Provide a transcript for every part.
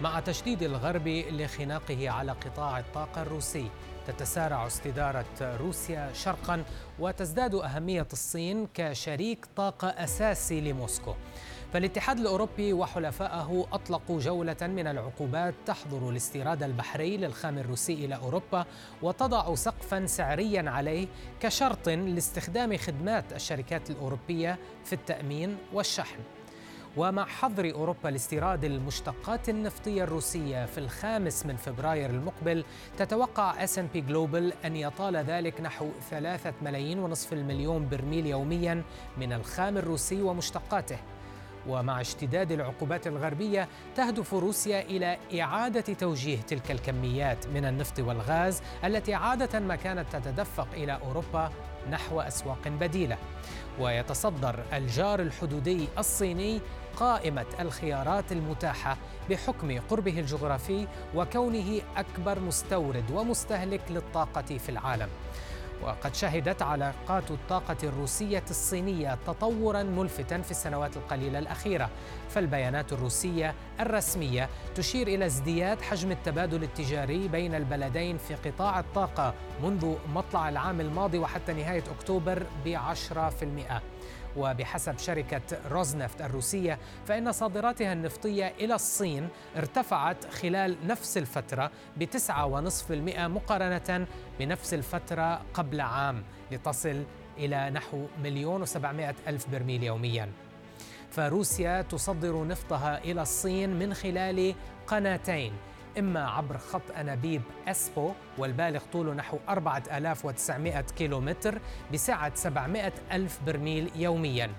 مع تشديد الغرب لخناقه على قطاع الطاقة الروسي. تتسارع استدارة روسيا شرقا وتزداد أهمية الصين كشريك طاقة أساسي لموسكو. فالاتحاد الأوروبي وحلفائه أطلقوا جولة من العقوبات تحظر الاستيراد البحري للخام الروسي إلى أوروبا وتضع سقفا سعريا عليه كشرط لاستخدام خدمات الشركات الأوروبية في التأمين والشحن. ومع حظر أوروبا لاستيراد المشتقات النفطية الروسية في الخامس من فبراير المقبل تتوقع S&P جلوبال أن يطال ذلك نحو ثلاثة ملايين ونصف المليون برميل يوميا من الخام الروسي ومشتقاته. ومع اشتداد العقوبات الغربية تهدف روسيا إلى إعادة توجيه تلك الكميات من النفط والغاز التي عادة ما كانت تتدفق إلى أوروبا نحو أسواق بديلة ويتصدر الجار الحدودي الصيني قائمة الخيارات المتاحة بحكم قربه الجغرافي وكونه أكبر مستورد ومستهلك للطاقة في العالم. وقد شهدت علاقات الطاقة الروسية الصينية تطورا ملفتا في السنوات القليلة الأخيرة. فالبيانات الروسية الرسمية تشير إلى ازدياد حجم التبادل التجاري بين البلدين في قطاع الطاقة منذ مطلع العام الماضي وحتى نهاية أكتوبر في المئة. وبحسب شركة روزنفت الروسية فإن صادراتها النفطية إلى الصين ارتفعت خلال نفس الفترة بتسعة ونصف المئة مقارنة بنفس الفترة قبل عام لتصل إلى نحو مليون وسبعمائة ألف برميل يومياً. فروسيا تصدر نفطها إلى الصين من خلال قناتين إما عبر خط أنابيب أسبو والبالغ طوله نحو 4900 كيلومتر بسعة 700 ألف برميل يومياً.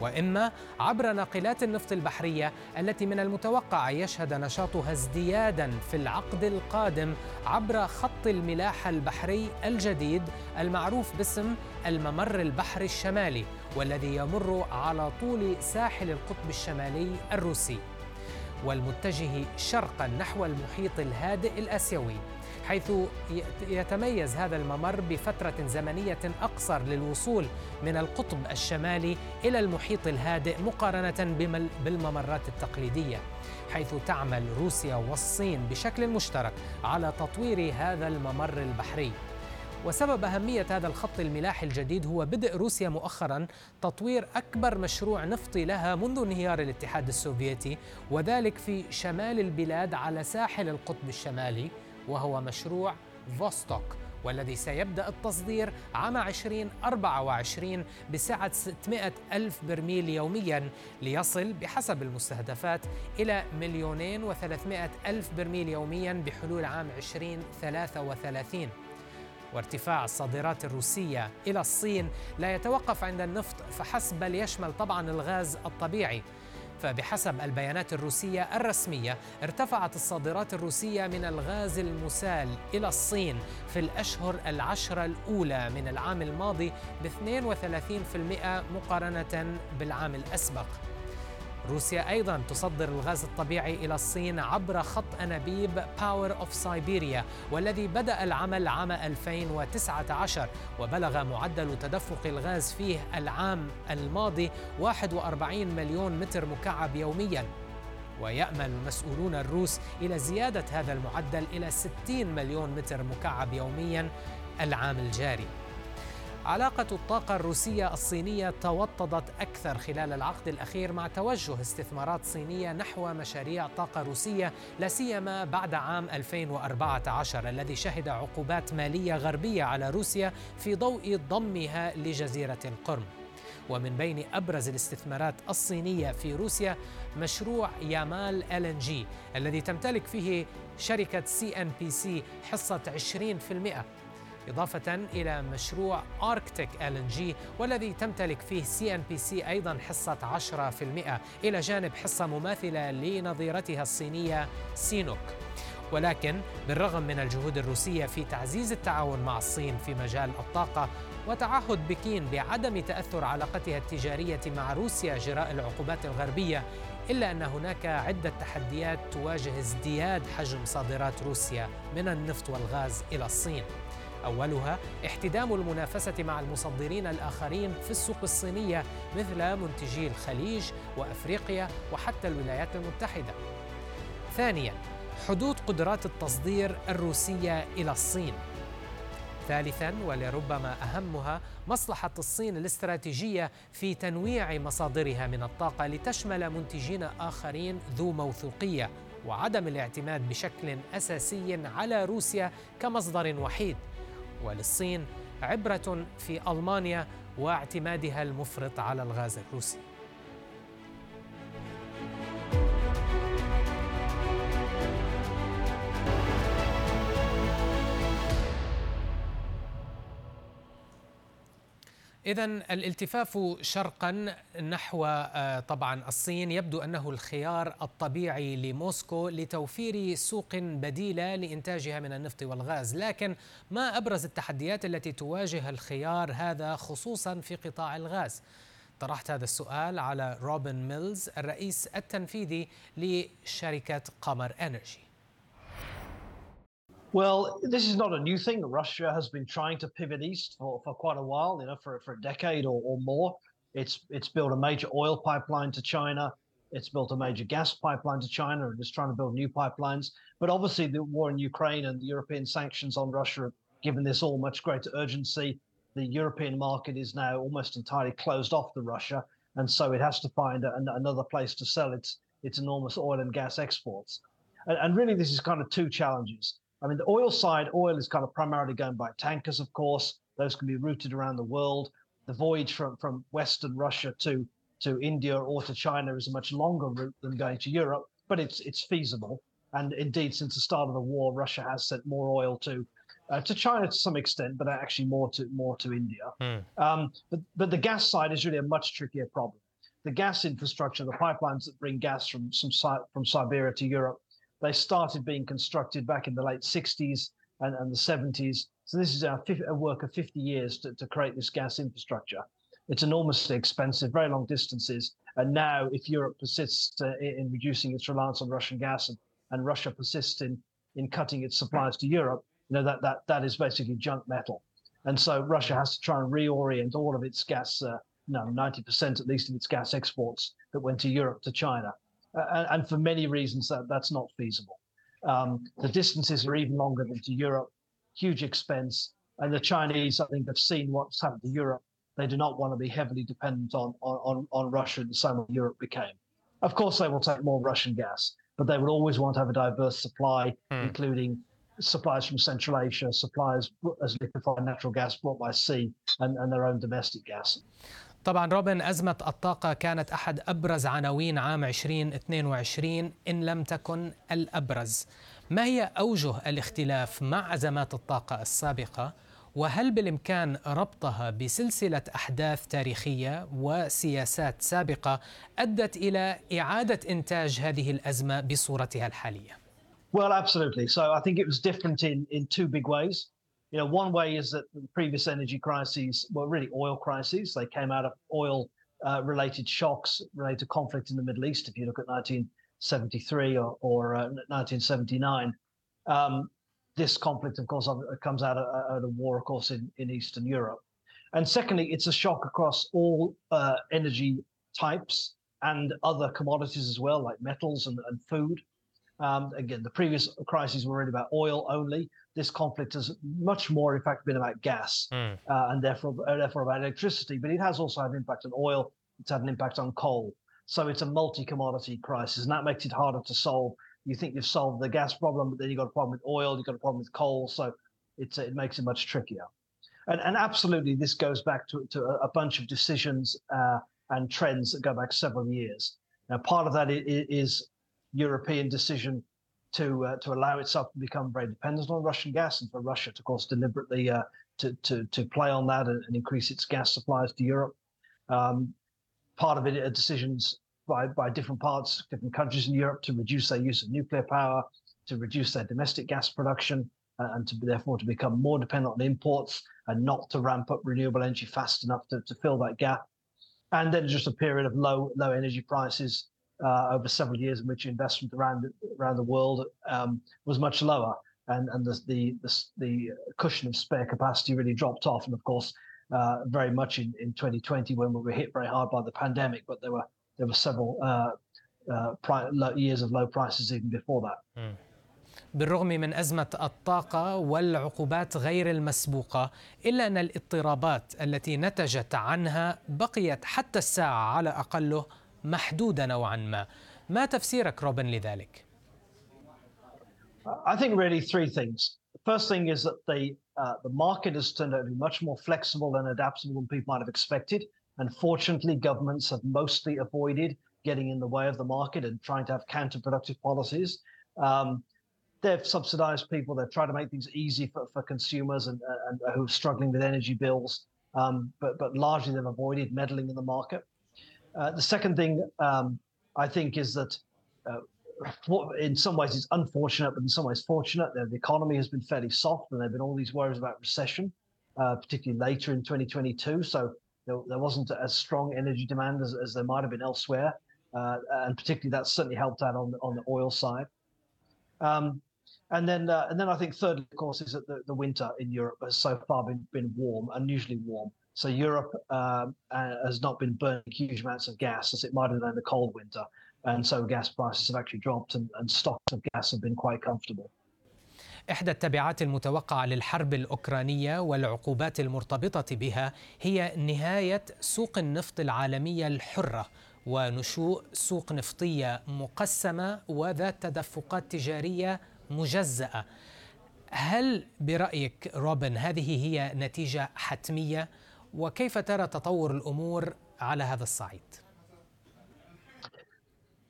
وإما عبر ناقلات النفط البحرية التي من المتوقع يشهد نشاطها ازديادا في العقد القادم عبر خط الملاحة البحري الجديد المعروف باسم الممر البحري الشمالي والذي يمر على طول ساحل القطب الشمالي الروسي. والمتجه شرقا نحو المحيط الهادئ الآسيوي حيث يتميز هذا الممر بفترة زمنية أقصر للوصول من القطب الشمالي إلى المحيط الهادئ مقارنة بالممرات التقليدية حيث تعمل روسيا والصين بشكل مشترك على تطوير هذا الممر البحري. وسبب أهمية هذا الخط الملاحي الجديد هو بدء روسيا مؤخرا تطوير أكبر مشروع نفطي لها منذ انهيار الاتحاد السوفيتي وذلك في شمال البلاد على ساحل القطب الشمالي وهو مشروع فوستوك والذي سيبدأ التصدير عام 2024 بسعة 600 ألف برميل يوميا ليصل بحسب المستهدفات إلى مليونين وثلاثمائة ألف برميل يوميا بحلول عام 2033 وارتفاع الصادرات الروسية إلى الصين لا يتوقف عند النفط فحسب بل يشمل طبعا الغاز الطبيعي. فبحسب البيانات الروسية الرسمية ارتفعت الصادرات الروسية من الغاز المسال إلى الصين في الأشهر العشرة الأولى من العام الماضي ب 32% مقارنة بالعام الأسبق. روسيا أيضا تصدر الغاز الطبيعي إلى الصين عبر خط أنابيب باور أوف سايبيريا والذي بدأ العمل عام 2019 وبلغ معدل تدفق الغاز فيه العام الماضي 41 مليون متر مكعب يومياً. ويأمل المسؤولون الروس إلى زيادة هذا المعدل إلى 60 مليون متر مكعب يوميا العام الجاري. علاقة الطاقة الروسية الصينية توطدت أكثر خلال العقد الأخير مع توجه استثمارات صينية نحو مشاريع طاقة روسية لا سيما بعد عام 2014 الذي شهد عقوبات مالية غربية على روسيا في ضوء ضمها لجزيرة القرم. ومن بين أبرز الاستثمارات الصينية في روسيا مشروع يامال LNG الذي تمتلك فيه شركة CNPC حصة 20% إضافة إلى مشروع أركتيك LNG والذي تمتلك فيه CNPC أيضا حصة 10% إلى جانب حصة مماثلة لنظيرتها الصينية سينوك. ولكن بالرغم من الجهود الروسية في تعزيز التعاون مع الصين في مجال الطاقة وتعهد بكين بعدم تأثر علاقتها التجارية مع روسيا جراء العقوبات الغربية إلا أن هناك عدة تحديات تواجه ازدياد حجم صادرات روسيا من النفط والغاز إلى الصين. أولها احتدام المنافسة مع المصدرين الآخرين في السوق الصينية مثل منتجي الخليج وأفريقيا وحتى الولايات المتحدة. ثانياً حدود قدرات التصدير الروسية إلى الصين. ثالثا ولربما أهمها مصلحة الصين الاستراتيجية في تنويع مصادرها من الطاقة لتشمل منتجين آخرين ذو موثوقية وعدم الاعتماد بشكل أساسي على روسيا كمصدر وحيد. وللصين عبرة في ألمانيا واعتمادها المفرط على الغاز الروسي. إذا الالتفاف شرقا نحو آه، طبعا الصين. يبدو أنه الخيار الطبيعي لموسكو لتوفير سوق بديلة لإنتاجها من النفط والغاز. لكن ما أبرز التحديات التي تواجه الخيار هذا خصوصا في قطاع الغاز؟ طرحت هذا السؤال على روبن ميلز الرئيس التنفيذي لشركة قمر إنرجي. Well, this is not a new thing. Russia has been trying to pivot east for, for quite a while, you know, for, for a decade or, or more. It's it's built a major oil pipeline to China. It's built a major gas pipeline to China and is trying to build new pipelines. But obviously, the war in Ukraine and the European sanctions on Russia have given this all much greater urgency. The European market is now almost entirely closed off to Russia, and so it has to find a, another place to sell its its enormous oil and gas exports. And, and really, this is kind of two challenges. I mean, the oil side, oil is kind of primarily going by tankers, of course. Those can be routed around the world. The voyage from, from Western Russia to, to India or to China is a much longer route than going to Europe, but it's it's feasible. And indeed, since the start of the war, Russia has sent more oil to uh, to China to some extent, but actually more to more to India. Mm. Um, but but the gas side is really a much trickier problem. The gas infrastructure, the pipelines that bring gas from some from Siberia to Europe, they started being constructed back in the late 60s and, and the 70s. So this is a, a work of 50 years to, to create this gas infrastructure. It's enormously expensive, very long distances. And now, if Europe persists uh, in reducing its reliance on Russian gas and, and Russia persists in, in cutting its supplies to Europe, you know, that, that, that is basically junk metal. And so Russia has to try and reorient all of its gas, uh, no, 90% at least of its gas exports that went to Europe to China uh, and for many reasons that that's not feasible. Um, the distances are even longer than to Europe, huge expense, and the Chinese, I think, have seen what's happened to Europe. They do not want to be heavily dependent on on on Russia in the same way Europe became. Of course, they will take more Russian gas, but they would always want to have a diverse supply, hmm. including supplies from Central Asia, supplies as liquefied natural gas brought by sea, and, and their own domestic gas. طبعا روبن أزمة الطاقة كانت أحد أبرز عناوين عام 2022 إن لم تكن الأبرز ما هي أوجه الاختلاف مع أزمات الطاقة السابقة وهل بالإمكان ربطها بسلسلة أحداث تاريخية وسياسات سابقة أدت إلى إعادة إنتاج هذه الأزمة بصورتها الحالية؟ Well, absolutely. So I think it was different in, in two big ways. You know, one way is that previous energy crises were really oil crises. They came out of oil uh, related shocks related to conflict in the Middle East. If you look at 1973 or, or uh, 1979, um, this conflict, of course, comes out of, out of war, of course, in, in Eastern Europe. And secondly, it's a shock across all uh, energy types and other commodities as well, like metals and, and food. Um, again, the previous crises were really about oil only. This conflict has much more, in fact, been about gas mm. uh, and therefore, uh, therefore about electricity. But it has also had an impact on oil. It's had an impact on coal. So it's a multi-commodity crisis, and that makes it harder to solve. You think you've solved the gas problem, but then you've got a problem with oil, you've got a problem with coal. So it's it makes it much trickier. And, and absolutely, this goes back to, to a, bunch of decisions uh, and trends that go back several years. Now, part of that is European decision to uh, to allow itself to become very dependent on Russian gas, and for Russia to, of course, deliberately uh, to, to to play on that and, and, increase its gas supplies to Europe. Um, part of it are decisions by by different parts, different countries in Europe to reduce their use of nuclear power, to reduce their domestic gas production uh, and to therefore to become more dependent on imports and not to ramp up renewable energy fast enough to, to fill that gap. And then just a period of low low energy prices uh, over several years in which investment around around the world um, was much lower, and and the, the, the the cushion of spare capacity really dropped off. And of course, uh, very much in, in 2020 when we were hit very hard by the pandemic, but there were there were several uh, uh, years of low prices even before that. Mm. بالرغم من ازمه الطاقه والعقوبات غير المسبوقه الا ان الاضطرابات التي نتجت عنها بقيت حتى الساعه على اقله محدوده نوعا ما ما تفسيرك روبن لذلك I think really three things. The first thing is that the uh, the market has turned out to be much more flexible and adaptable than people might have expected. And fortunately, governments have mostly avoided getting in the way of the market and trying to have counterproductive policies. Um, they've subsidized people. They've tried to make things easy for, for consumers and, and who are struggling with energy bills. Um, but, but largely they've avoided meddling in the market. Uh, the second thing um, I think is that uh, in some ways it's unfortunate, but in some ways fortunate. The, economy has been fairly soft, and there have been all these worries about recession, uh, particularly later in 2022. So there, there, wasn't as strong energy demand as, as there might have been elsewhere, uh, and particularly that certainly helped out on the, on the oil side. Um, and then, uh, and then I think thirdly, of course, is that the, the winter in Europe has so far been been warm, unusually warm. So Europe um, uh, has not been burning huge amounts of gas as it might have done in the cold winter, and so gas prices have actually dropped, and, and stocks of gas have been quite comfortable. إحدى التبعات المتوقعة للحرب الأوكرانية والعقوبات المرتبطة بها هي نهاية سوق النفط العالمية الحرة ونشوء سوق نفطية مقسمة وذات تدفقات تجارية مجزأة هل برأيك روبن هذه هي نتيجة حتمية وكيف ترى تطور الأمور على هذا الصعيد؟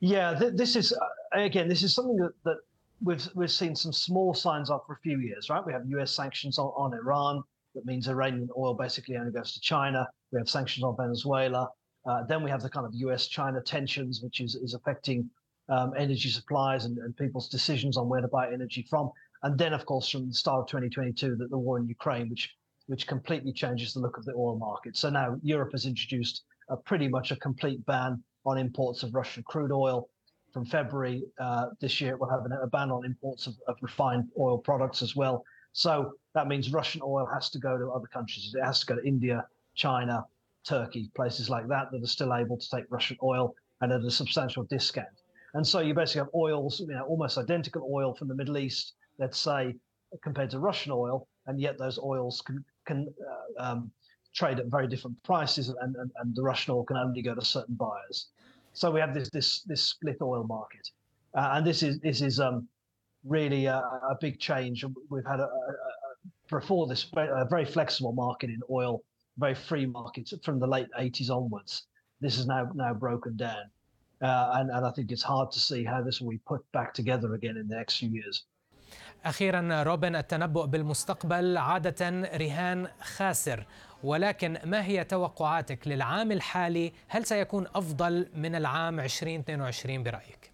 Yeah, this is again, this is something that, that we've we've seen some small signs of for a few years, right? We have U.S. sanctions on, on Iran. That means Iranian oil basically only goes to China. We have sanctions on Venezuela. Uh, then we have the kind of U.S.-China tensions, which is is affecting um, energy supplies and, and, people's decisions on where to buy energy from. And then, of course, from the start of 2022, that the war in Ukraine, which which completely changes the look of the oil market. So now Europe has introduced a pretty much a complete ban on imports of Russian crude oil. From February uh, this year, we'll have a ban on imports of, of refined oil products as well. So that means Russian oil has to go to other countries. It has to go to India, China, Turkey, places like that that are still able to take Russian oil and at a substantial discount. And so you basically have oils, you know, almost identical oil from the Middle East, let's say, compared to Russian oil, and yet those oils can can uh, um, trade at very different prices, and, and, and the Russian oil can only go to certain buyers. So we have this this this split oil market, uh, and this is this is um, really a, a, big change. We've had a, a, before this a very flexible market in oil, very free market from the late 80s onwards. This is now now broken down. Uh, and, and I think it's hard to see how this will be put back together again in the next few years. أخيرا روبن التنبؤ بالمستقبل عادة رهان خاسر ولكن ما هي توقعاتك للعام الحالي هل سيكون أفضل من العام 2022 برأيك؟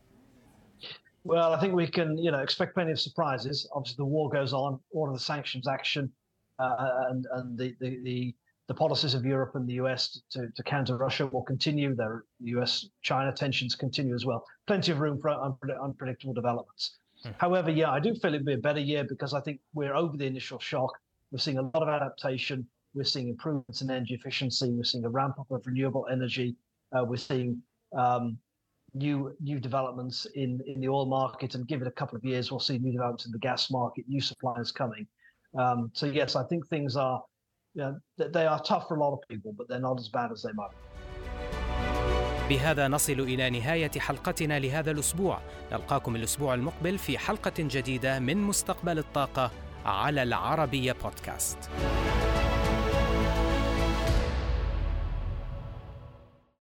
Well, I think we can, you know, expect plenty of surprises. Obviously, the war goes on, all of the sanctions action, uh, and and the, the the the policies of Europe and the US to, to counter Russia will continue. Their US China tensions continue as well. Plenty of room for unpredictable developments. Hmm. However, yeah, I do feel it'll be a better year because I think we're over the initial shock. We're seeing a lot of adaptation. We're seeing improvements in energy efficiency. We're seeing a ramp up of renewable energy. Uh, we're seeing um, new new developments in in the oil market, and give it a couple of years, we'll see new developments in the gas market, new suppliers coming. Um, so yes, I think things are you know, they are tough for a lot of people, but they're not as bad as they might be. بهذا نصل إلى نهاية حلقتنا لهذا الأسبوع. نلقاكم الأسبوع المقبل في حلقة جديدة من مستقبل الطاقة على العربية بودكاست.